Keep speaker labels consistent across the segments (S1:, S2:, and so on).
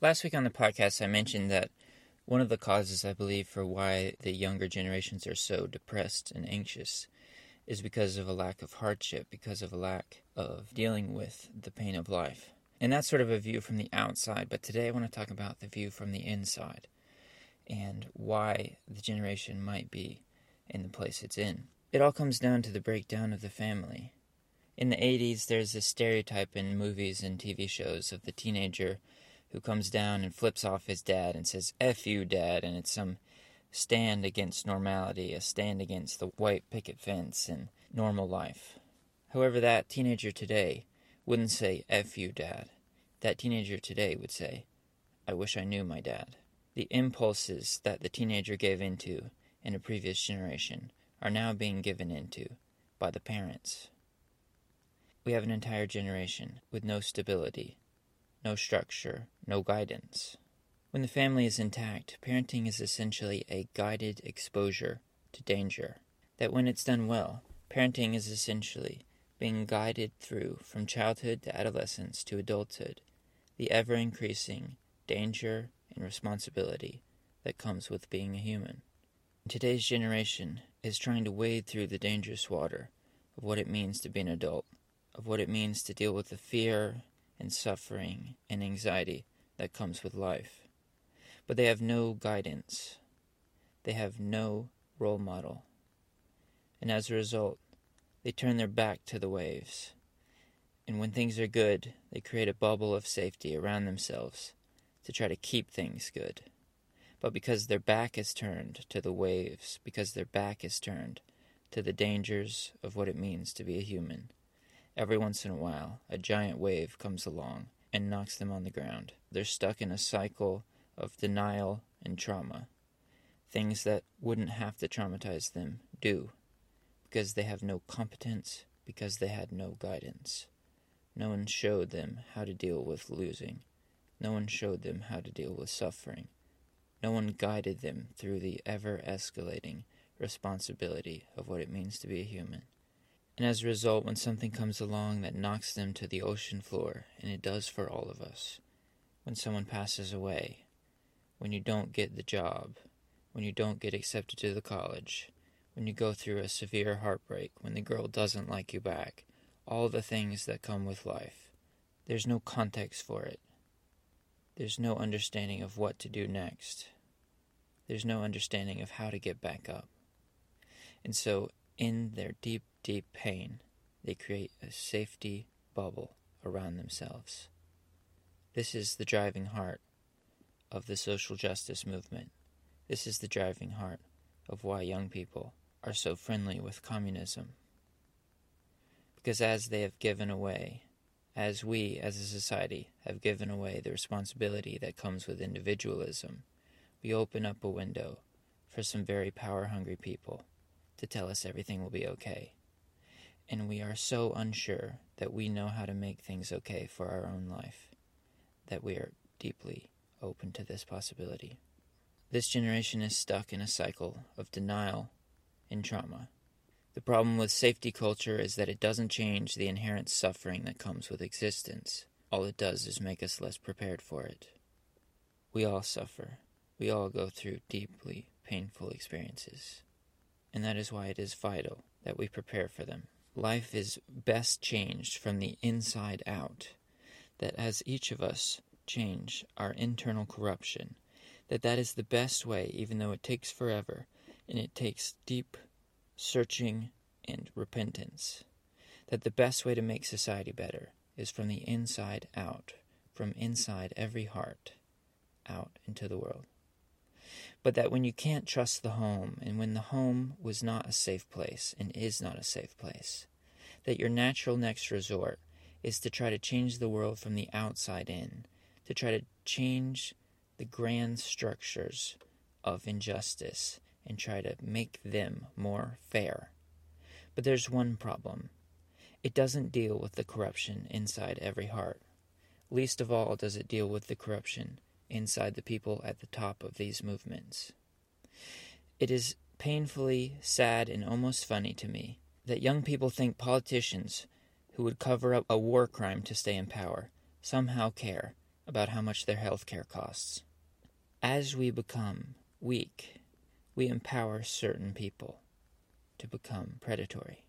S1: Last week on the podcast, I mentioned that one of the causes I believe for why the younger generations are so depressed and anxious is because of a lack of hardship, because of a lack of dealing with the pain of life. And that's sort of a view from the outside, but today I want to talk about the view from the inside and why the generation might be in the place it's in. It all comes down to the breakdown of the family. In the 80s, there's this stereotype in movies and TV shows of the teenager who comes down and flips off his dad and says, F you, dad, and it's some stand against normality, a stand against the white picket fence and normal life. However, that teenager today wouldn't say, F you, dad. That teenager today would say, I wish I knew my dad. The impulses that the teenager gave into in a previous generation are now being given into by the parents. We have an entire generation with no stability, no structure, no guidance. When the family is intact, parenting is essentially a guided exposure to danger. That when it's done well, parenting is essentially being guided through from childhood to adolescence to adulthood, the ever increasing danger and responsibility that comes with being a human. Today's generation is trying to wade through the dangerous water of what it means to be an adult, of what it means to deal with the fear and suffering and anxiety that comes with life. But they have no guidance. They have no role model. And as a result, they turn their back to the waves. And when things are good, they create a bubble of safety around themselves to try to keep things good. But because their back is turned to the waves, because their back is turned to the dangers of what it means to be a human, Every once in a while, a giant wave comes along and knocks them on the ground. They're stuck in a cycle of denial and trauma. Things that wouldn't have to traumatize them do, because they have no competence, because they had no guidance. No one showed them how to deal with losing. No one showed them how to deal with suffering. No one guided them through the ever escalating responsibility of what it means to be a human. And as a result, when something comes along that knocks them to the ocean floor, and it does for all of us, when someone passes away, when you don't get the job, when you don't get accepted to the college, when you go through a severe heartbreak, when the girl doesn't like you back, all the things that come with life, there's no context for it. There's no understanding of what to do next. There's no understanding of how to get back up. And so, in their deep deep pain, they create a safety bubble around themselves. This is the driving heart of the social justice movement. This is the driving heart of why young people are so friendly with communism. Because as they have given away, as we as a society have given away the responsibility that comes with individualism, we open up a window for some very power hungry people to tell us everything will be okay and we are so unsure that we know how to make things okay for our own life that we are deeply open to this possibility. This generation is stuck in a cycle of denial and trauma. The problem with safety culture is that it doesn't change the inherent suffering that comes with existence. All it does is make us less prepared for it. We all suffer. We all go through deeply painful experiences. And that is why it is vital that we prepare for them life is best changed from the inside out. That as each of us change our internal corruption, that that is the best way, even though it takes forever and it takes deep searching and repentance. That the best way to make society better is from the inside out, from inside every heart out into the world. But that when you can't trust the home, and when the home was not a safe place and is not a safe place, that your natural next resort is to try to change the world from the outside in, to try to change the grand structures of injustice and try to make them more fair. But there's one problem it doesn't deal with the corruption inside every heart. Least of all does it deal with the corruption inside the people at the top of these movements. It is painfully sad and almost funny to me that young people think politicians who would cover up a war crime to stay in power somehow care about how much their health care costs. As we become weak, we empower certain people to become predatory.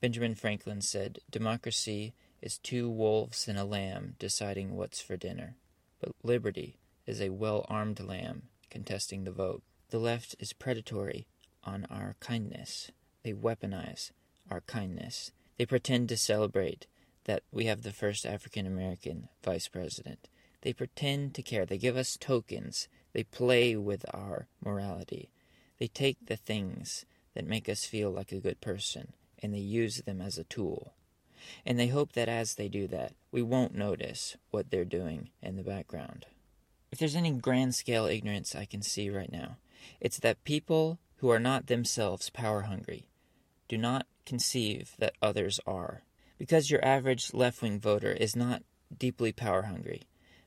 S1: Benjamin Franklin said, Democracy is two wolves and a lamb deciding what's for dinner, but liberty is a well armed lamb contesting the vote. The left is predatory on our kindness. They weaponize our kindness. They pretend to celebrate that we have the first African American vice president. They pretend to care. They give us tokens. They play with our morality. They take the things that make us feel like a good person and they use them as a tool. And they hope that as they do that, we won't notice what they're doing in the background. If there's any grand scale ignorance I can see right now, it's that people who are not themselves power hungry do not conceive that others are. Because your average left wing voter is not deeply power hungry,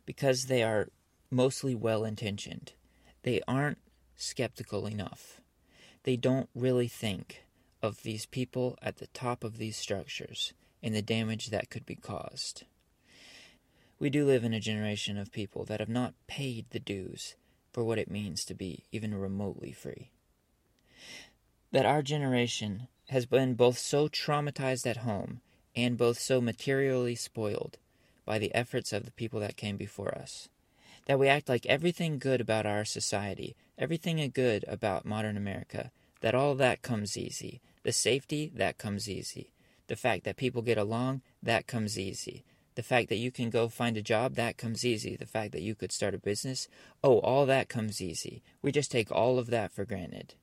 S1: because they are mostly well intentioned, they aren't skeptical enough. They don't really think of these people at the top of these structures and the damage that could be caused. We do live in a generation of people that have not paid the dues for what it means to be even remotely free. That our generation has been both so traumatized at home and both so materially spoiled by the efforts of the people that came before us. That we act like everything good about our society, everything good about modern America, that all that comes easy. The safety, that comes easy. The fact that people get along, that comes easy. The fact that you can go find a job, that comes easy. The fact that you could start a business, oh, all that comes easy. We just take all of that for granted.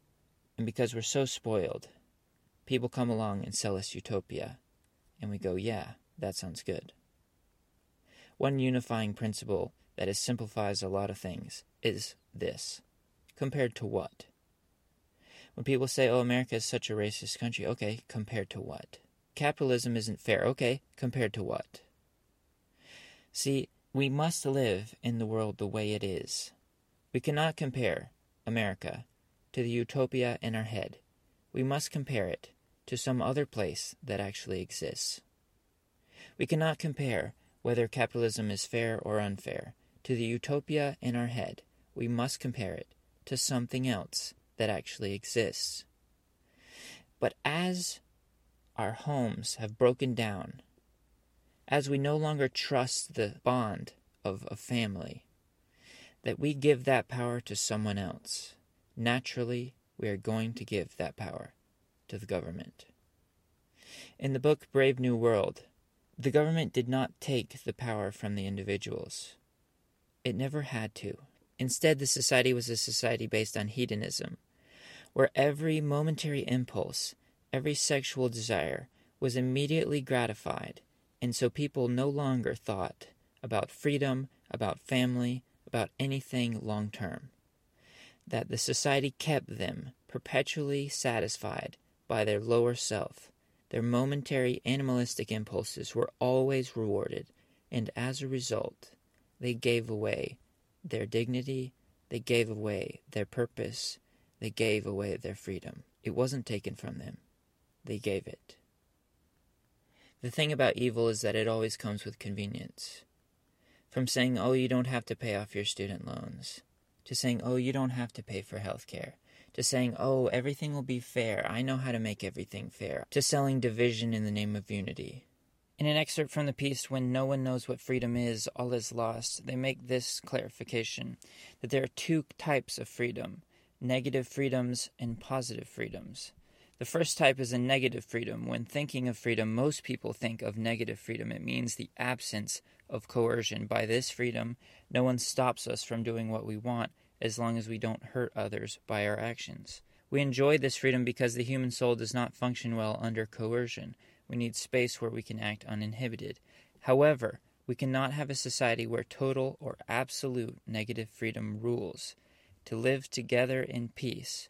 S1: And because we're so spoiled, people come along and sell us utopia. And we go, yeah, that sounds good. One unifying principle that is simplifies a lot of things is this. Compared to what? When people say, oh, America is such a racist country, okay, compared to what? Capitalism isn't fair, okay, compared to what? See, we must live in the world the way it is. We cannot compare America to the utopia in our head. We must compare it to some other place that actually exists. We cannot compare whether capitalism is fair or unfair to the utopia in our head. We must compare it to something else that actually exists. But as our homes have broken down as we no longer trust the bond of a family, that we give that power to someone else. Naturally, we are going to give that power to the government. In the book Brave New World, the government did not take the power from the individuals. It never had to. Instead, the society was a society based on hedonism, where every momentary impulse, every sexual desire, was immediately gratified and so people no longer thought about freedom, about family, about anything long term. That the society kept them perpetually satisfied by their lower self. Their momentary animalistic impulses were always rewarded, and as a result, they gave away their dignity, they gave away their purpose, they gave away their freedom. It wasn't taken from them, they gave it. The thing about evil is that it always comes with convenience. From saying, oh, you don't have to pay off your student loans, to saying, oh, you don't have to pay for health care, to saying, oh, everything will be fair, I know how to make everything fair, to selling division in the name of unity. In an excerpt from the piece, When No One Knows What Freedom Is, All Is Lost, they make this clarification that there are two types of freedom negative freedoms and positive freedoms. The first type is a negative freedom. When thinking of freedom, most people think of negative freedom. It means the absence of coercion. By this freedom, no one stops us from doing what we want as long as we don't hurt others by our actions. We enjoy this freedom because the human soul does not function well under coercion. We need space where we can act uninhibited. However, we cannot have a society where total or absolute negative freedom rules. To live together in peace,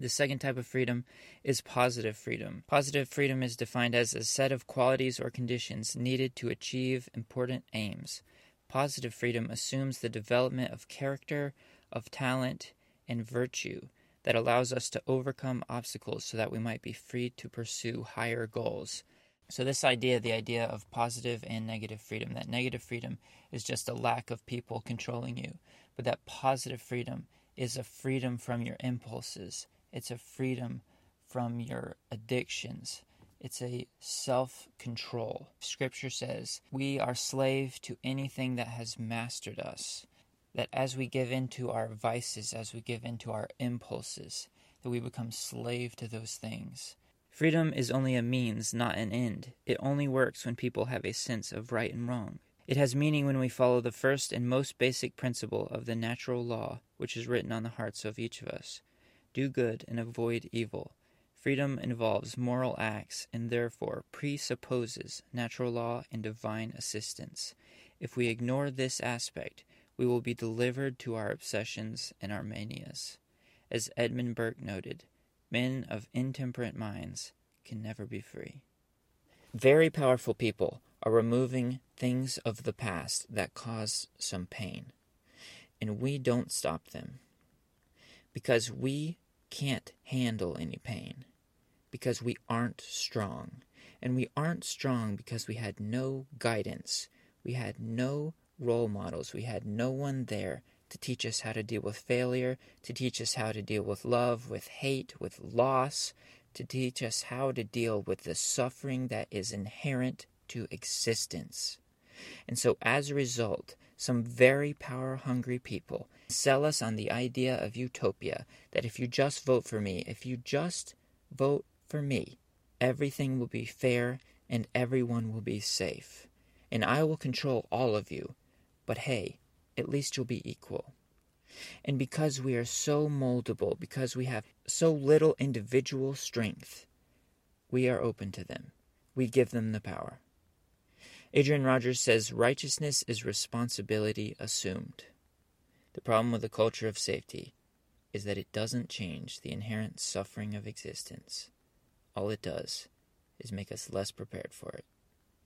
S1: the second type of freedom is positive freedom. Positive freedom is defined as a set of qualities or conditions needed to achieve important aims. Positive freedom assumes the development of character, of talent, and virtue that allows us to overcome obstacles so that we might be free to pursue higher goals. So, this idea, the idea of positive and negative freedom, that negative freedom is just a lack of people controlling you, but that positive freedom is a freedom from your impulses, it's a freedom from your addictions. It's a self control. Scripture says we are slave to anything that has mastered us. That as we give in to our vices, as we give in to our impulses, that we become slave to those things. Freedom is only a means, not an end. It only works when people have a sense of right and wrong. It has meaning when we follow the first and most basic principle of the natural law, which is written on the hearts of each of us do good and avoid evil. Freedom involves moral acts and therefore presupposes natural law and divine assistance. If we ignore this aspect, we will be delivered to our obsessions and our manias. As Edmund Burke noted, men of intemperate minds can never be free. Very powerful people are removing things of the past that cause some pain, and we don't stop them because we can't handle any pain, because we aren't strong. And we aren't strong because we had no guidance, we had no role models, we had no one there to teach us how to deal with failure, to teach us how to deal with love, with hate, with loss, to teach us how to deal with the suffering that is inherent to existence. And so, as a result, some very power hungry people sell us on the idea of utopia that if you just vote for me, if you just vote for me, everything will be fair and everyone will be safe. And I will control all of you. But hey, at least you'll be equal. And because we are so moldable, because we have so little individual strength, we are open to them. We give them the power. Adrian Rogers says righteousness is responsibility assumed. The problem with the culture of safety is that it doesn't change the inherent suffering of existence. All it does is make us less prepared for it.